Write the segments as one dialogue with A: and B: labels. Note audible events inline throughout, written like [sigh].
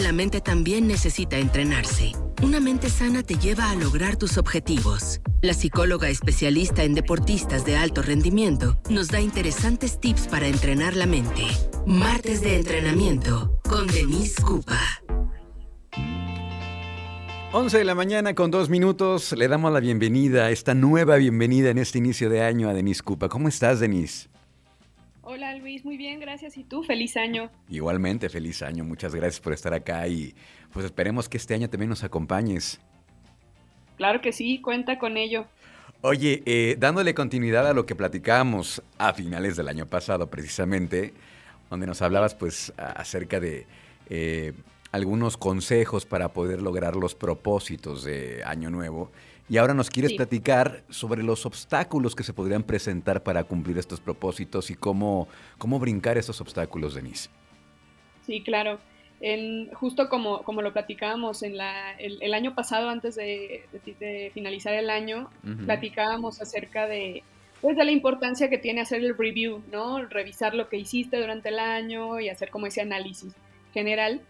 A: la mente también necesita entrenarse. Una mente sana te lleva a lograr tus objetivos. La psicóloga especialista en deportistas de alto rendimiento nos da interesantes tips para entrenar la mente. Martes de entrenamiento con Denise Cupa.
B: 11 de la mañana con dos minutos. Le damos la bienvenida, esta nueva bienvenida en este inicio de año a Denise Cupa. ¿Cómo estás, Denise?
C: Hola Luis, muy bien, gracias. ¿Y tú? Feliz año.
B: Igualmente, feliz año. Muchas gracias por estar acá y pues esperemos que este año también nos acompañes.
C: Claro que sí, cuenta con ello.
B: Oye, eh, dándole continuidad a lo que platicábamos a finales del año pasado precisamente, donde nos hablabas pues acerca de eh, algunos consejos para poder lograr los propósitos de Año Nuevo. Y ahora nos quieres platicar sobre los obstáculos que se podrían presentar para cumplir estos propósitos y cómo, cómo brincar esos obstáculos, Denise.
C: Sí, claro. justo como, como lo platicábamos en el, año pasado, antes de, finalizar el año, platicábamos acerca de, pues, de la importancia que tiene hacer el review, ¿no? Revisar lo que hiciste durante el año y hacer como ese análisis general.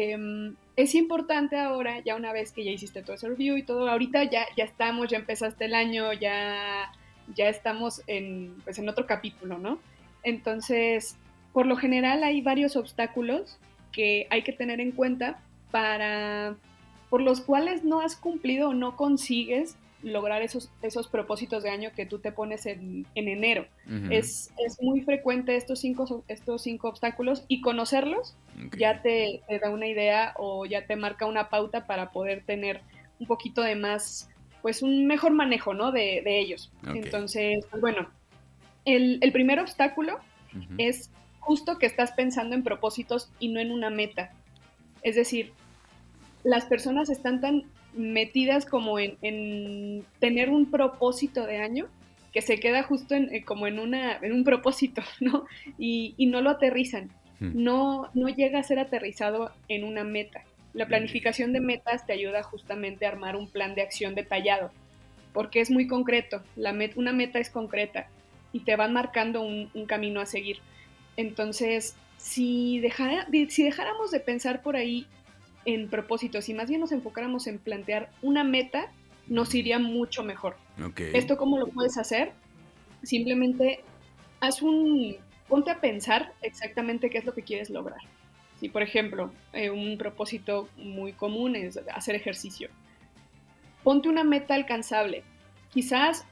C: Em, es importante ahora, ya una vez que ya hiciste todo ese review y todo, ahorita ya, ya estamos, ya empezaste el año, ya, ya estamos en, pues en otro capítulo, ¿no? Entonces, por lo general hay varios obstáculos que hay que tener en cuenta para, por los cuales no has cumplido o no consigues lograr esos, esos propósitos de año que tú te pones en, enero. es, muy frecuente estos cinco, estos cinco obstáculos y conocerlos ya te, da una idea o ya te marca una pauta para poder tener un poquito de más, pues un mejor manejo, ¿no? De, ellos. Entonces, pues, bueno, el, primer obstáculo es justo que estás pensando en propósitos y no en una meta. Es decir, las personas están tan metidas como en, tener un propósito de año que se queda justo en, eh, como en, una, en un propósito, [laughs] ¿no? Y, no lo aterrizan, hmm. no, no llega a ser aterrizado en una meta. La planificación de metas te ayuda justamente a armar un plan de acción detallado, porque es muy concreto, la una meta es concreta y te van marcando un, camino a seguir. Entonces, si, si dejáramos de pensar por ahí en propósitos y más bien nos enfocáramos en plantear una meta, nos iría mucho mejor. ¿Esto cómo lo puedes hacer? Simplemente haz un, ponte a pensar exactamente qué es lo que quieres lograr. Si, por ejemplo, eh, un propósito muy común es hacer ejercicio, ponte una meta alcanzable. Quizás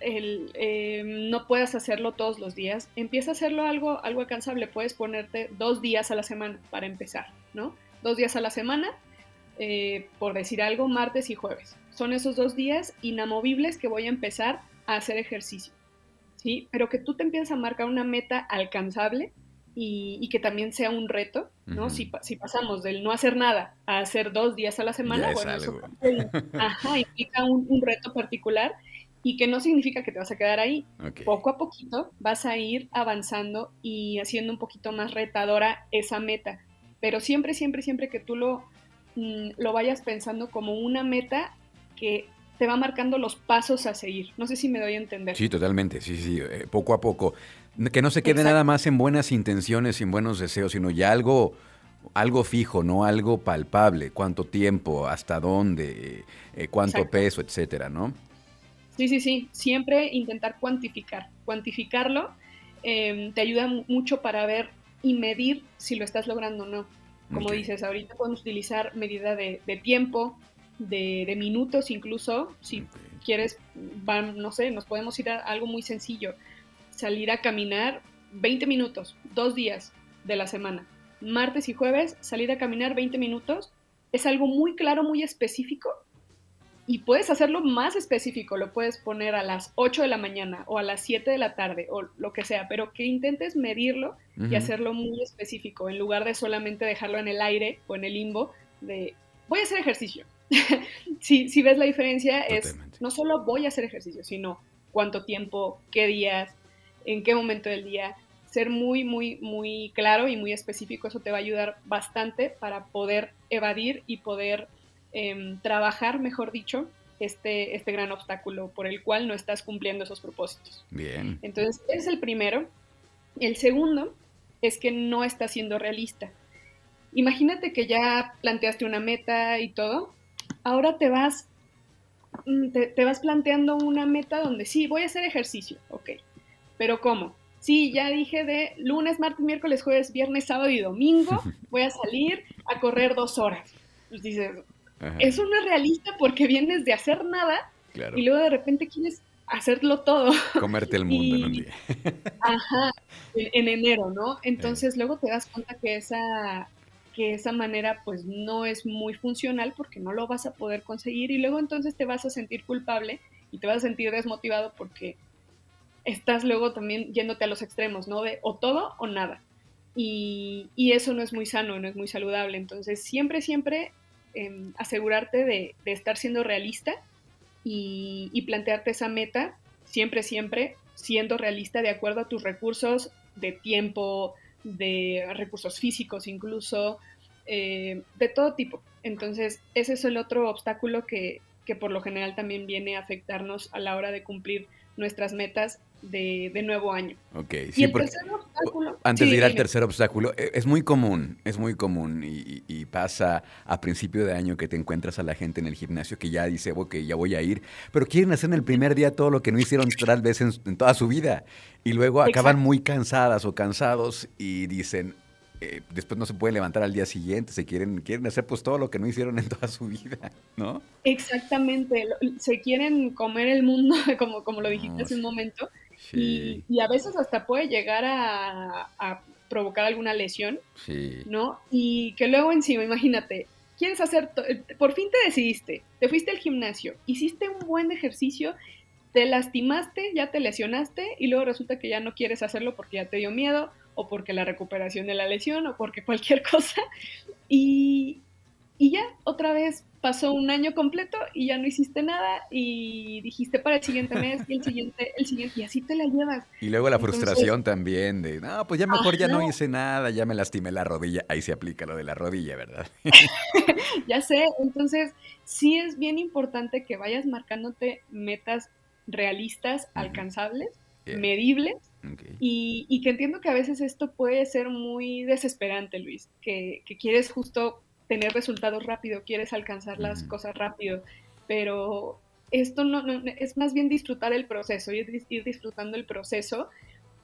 C: eh, no puedas hacerlo todos los días, empieza a hacerlo algo, algo alcanzable. Puedes ponerte dos días a la semana para empezar, ¿no? Dos días a la semana, eh, por decir algo, martes y jueves. Son esos dos días inamovibles que voy a empezar a hacer ejercicio. ¿sí? Pero que tú te empieces a marcar una meta alcanzable y, que también sea un reto, ¿no? si, pasamos del no hacer nada a hacer dos días a la semana, bueno, eso [laughs] ajá, implica un, reto particular y que no significa que te vas a quedar ahí. Poco a poquito vas a ir avanzando y haciendo un poquito más retadora esa meta pero siempre, siempre, siempre que tú lo, mm, lo vayas pensando como una meta que te va marcando los pasos a seguir. No sé si me doy a entender.
B: Sí, totalmente, sí, sí, eh, poco a poco. Que no se quede nada más en buenas intenciones, en buenos deseos, sino ya algo, algo fijo, no algo palpable. Cuánto tiempo, hasta dónde, eh, cuánto peso, etcétera, ¿no?
C: Sí, sí, sí. Siempre intentar cuantificar. Cuantificarlo em, te ayuda mucho para ver y medir si lo estás logrando o no. Como dices, ahorita podemos utilizar medida de, tiempo, de, minutos incluso. Si quieres, van, no sé, nos podemos ir a algo muy sencillo. Salir a caminar 20 minutos, dos días de la semana. Martes y jueves, salir a caminar 20 minutos. Es algo muy claro, muy específico y puedes hacerlo más específico, lo puedes poner a las 8 de la mañana o a las 7 de la tarde o lo que sea, pero que intentes medirlo y hacerlo muy específico en lugar de solamente dejarlo en el aire o en el limbo de voy a hacer ejercicio. [laughs] si, si, ves la diferencia es no solo voy a hacer ejercicio, sino cuánto tiempo, qué días, en qué momento del día. Ser muy, muy, muy claro y muy específico, eso te va a ayudar bastante para poder evadir y poder Em, trabajar, mejor dicho, este, este gran obstáculo por el cual no estás cumpliendo esos propósitos.
B: Bien.
C: Entonces, ese es el primero. El segundo es que no estás siendo realista. imagínate que ya planteaste una meta y todo, ahora te vas, mm, te, vas planteando una meta donde sí, voy a hacer ejercicio, ok, pero ¿cómo? Sí, ya dije de lunes, martes, miércoles, jueves, viernes, sábado y domingo [laughs] voy a salir a correr dos horas. Pues dices, eso no es realista porque vienes de hacer nada y luego de repente quieres hacerlo todo.
B: Comerte el mundo en un día. [laughs]
C: Ajá, en, enero, ¿no? Entonces luego te das cuenta que esa, que esa manera pues no es muy funcional porque no lo vas a poder conseguir y luego entonces te vas a sentir culpable y te vas a sentir desmotivado porque estás luego también yéndote a los extremos, ¿no? De o todo o nada. Y, y eso no es muy sano, no es muy saludable. Entonces siempre, siempre em, asegurarte de, estar siendo realista y, plantearte esa meta siempre, siempre siendo realista de acuerdo a tus recursos de tiempo, de recursos físicos incluso, eh, de todo tipo. Entonces, ese es el otro obstáculo que, por lo general también viene a afectarnos a la hora de cumplir nuestras metas de, nuevo año.
B: Ok, sí, porque antes de ir al tercer obstáculo, e, es muy común, es muy común y, pasa a principio de año que te encuentras a la gente en el gimnasio que ya dice, ok, ya voy a ir, pero quieren hacer en el primer día todo lo que no hicieron tal vez en, toda su vida y luego acaban muy cansadas o cansados y dicen, eh, después no se pueden levantar al día siguiente, se quieren, quieren hacer pues todo lo que no hicieron en toda su vida, ¿no?
C: Exactamente, se quieren comer el mundo, [laughs] como, como lo dijiste hace un momento, y, a veces hasta puede llegar a, provocar alguna lesión, ¿no? Y que luego encima, imagínate, quieres hacer, por fin te decidiste, te fuiste al gimnasio, hiciste un buen ejercicio, te lastimaste, ya te lesionaste y luego resulta que ya no quieres hacerlo porque ya te dio miedo o porque la recuperación de la lesión o porque cualquier [laughs] cosa. Y, otra vez pasó un año completo y ya no hiciste nada y dijiste para el siguiente mes y el siguiente, el siguiente, y así te la llevas.
B: Y luego la frustración también de, no, pues ya mejor ya no hice nada, ya me lastimé la rodilla. Ahí se aplica lo de la rodilla, ¿verdad? [laughs]
C: ya sé, entonces sí es bien importante que vayas marcándote metas realistas, alcanzables, medibles. Y, y, que entiendo que a veces esto puede ser muy desesperante, Luis, que, que quieres justo tener resultados rápido, quieres alcanzar las cosas rápido, pero esto no, es más bien disfrutar el proceso, ir, ir disfrutando el proceso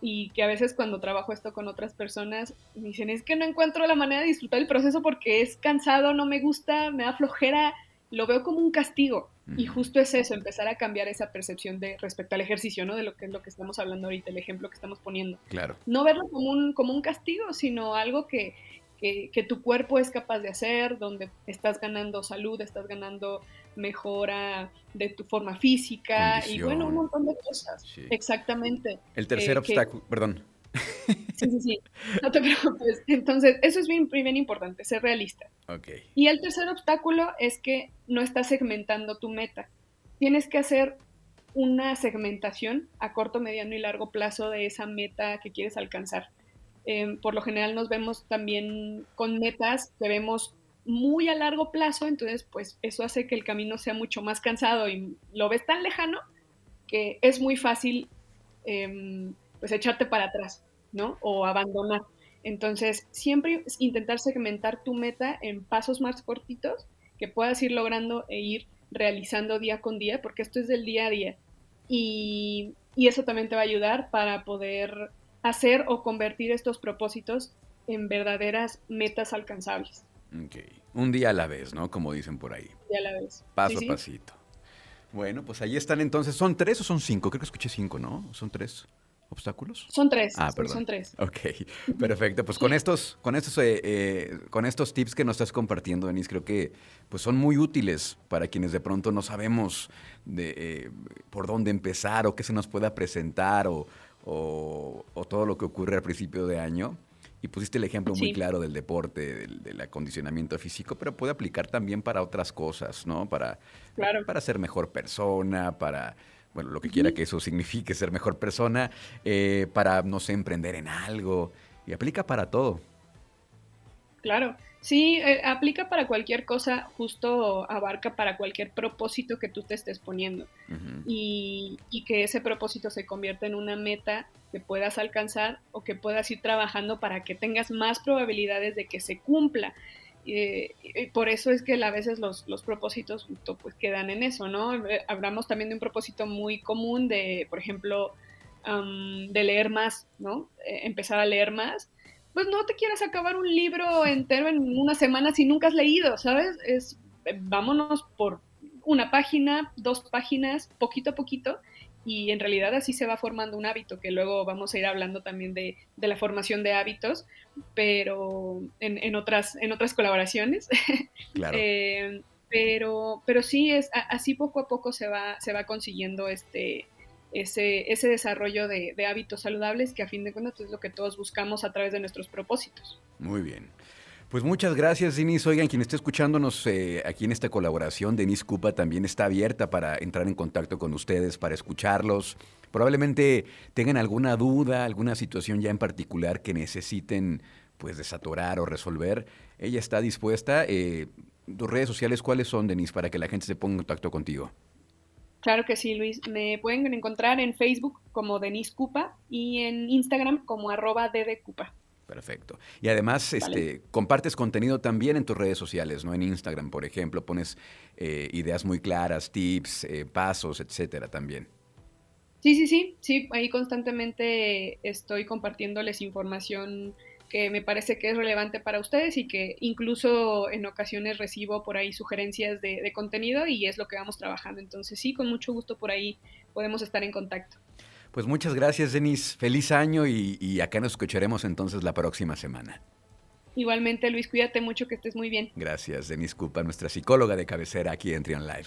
C: y que a veces cuando trabajo esto con otras personas me dicen es que no encuentro la manera de disfrutar el proceso porque es cansado, no me gusta, me da flojera, lo veo como un castigo. Y justo es eso, empezar a cambiar esa percepción de respecto al ejercicio, ¿no? De lo que es lo que estamos hablando ahorita, el ejemplo que estamos poniendo.
B: Claro.
C: No verlo como un, como un castigo, sino algo que, que, tu cuerpo es capaz de hacer, donde estás ganando salud, estás ganando mejora de tu forma física y bueno, un montón de cosas. Exactamente.
B: El tercer eh, obstáculo, perdón. [laughs]
C: Sí, sí, sí, no te [laughs] preocupes. Entonces, eso es bien, bien importante, ser realista.
B: Okay.
C: Y el tercer obstáculo es que no estás segmentando tu meta. Tienes que hacer una segmentación a corto, mediano y largo plazo de esa meta que quieres alcanzar. Em, por lo general nos vemos también con metas que vemos muy a largo plazo, entonces pues eso hace que el camino sea mucho más cansado y lo ves tan lejano que es muy fácil em, pues echarte para atrás, ¿no? O abandonar. Entonces, siempre intentar segmentar tu meta en pasos más cortitos que puedas ir logrando e ir realizando día con día, porque esto es del día a día. Y, y eso también te va a ayudar para poder hacer o convertir estos propósitos en verdaderas metas alcanzables.
B: Un día a la vez, ¿no? Como dicen por ahí.
C: Un día a la vez.
B: Paso a pasito. Bueno, pues ahí están entonces. ¿Son tres o son cinco? Creo que escuché cinco, ¿no? ¿Son tres obstáculos?
C: Son tres.
B: Ah, perdón.
C: Son tres.
B: Ok, [laughs] perfecto. Pues con estos, con estos, eh, eh, con estos tips que nos estás compartiendo, Denise, creo que pues son muy útiles para quienes de pronto no sabemos de, eh, por dónde empezar o qué se nos pueda presentar o, o, todo lo que ocurre al principio de año. Y pusiste el ejemplo muy claro del deporte, del, acondicionamiento físico, pero puede aplicar también para otras cosas, ¿no? Para, para ser mejor persona, para, bueno, lo que quiera que eso signifique ser mejor persona, eh, para, no sé, emprender en algo. Y aplica para todo.
C: Claro, Sí, eh, aplica para cualquier cosa, justo abarca para cualquier propósito que tú te estés poniendo y, que ese propósito se convierta en una meta que puedas alcanzar o que puedas ir trabajando para que tengas más probabilidades de que se cumpla. por eso es que a veces los, los propósitos pues, quedan en eso, ¿no? Eh, hablamos también de un propósito muy común de, por ejemplo, de leer más, ¿no? Eh, empezar a leer más pues no te quieras acabar un libro entero en una semana si nunca has leído, ¿sabes? Es, vámonos por una página, dos páginas, poquito a poquito, y en realidad así se va formando un hábito, que luego vamos a ir hablando también de, la formación de hábitos, pero en, otras, en otras colaboraciones. [laughs] Claro. Eh, pero, pero sí, es, así poco a poco se va, se va consiguiendo este, ese, ese desarrollo de, hábitos saludables que a fin de cuentas es lo que todos buscamos a través de nuestros propósitos.
B: Muy bien. Pues muchas gracias, Denise. Oigan, quien esté escuchándonos eh, aquí en esta colaboración, Denise Cupa también está abierta para entrar en contacto con ustedes, para escucharlos. Probablemente tengan alguna duda, alguna situación ya en particular que necesiten pues desatorar o resolver. Ella está dispuesta. Eh, ¿Tus redes sociales cuáles son, Denise, para que la gente se ponga en contacto contigo?
C: Claro que sí, Luis. Me pueden encontrar en Facebook como Denise Cupa y en Instagram como arroba Cupa.
B: Perfecto. Y además, este, compartes contenido también en tus redes sociales, ¿no? En Instagram, por ejemplo, pones eh, ideas muy claras, tips, eh, pasos, etcétera, también.
C: Sí, sí, sí, sí. Ahí constantemente estoy compartiéndoles información que me parece que es relevante para ustedes y que incluso en ocasiones recibo por ahí sugerencias de, contenido y es lo que vamos trabajando. Entonces sí, con mucho gusto por ahí podemos estar en contacto.
B: Pues muchas gracias, Denis. Feliz año y, y acá nos escucharemos entonces la próxima semana.
C: Igualmente, Luis, cuídate mucho, que estés muy bien.
B: Gracias, Denis Cupa, nuestra psicóloga de cabecera aquí en Trion Live.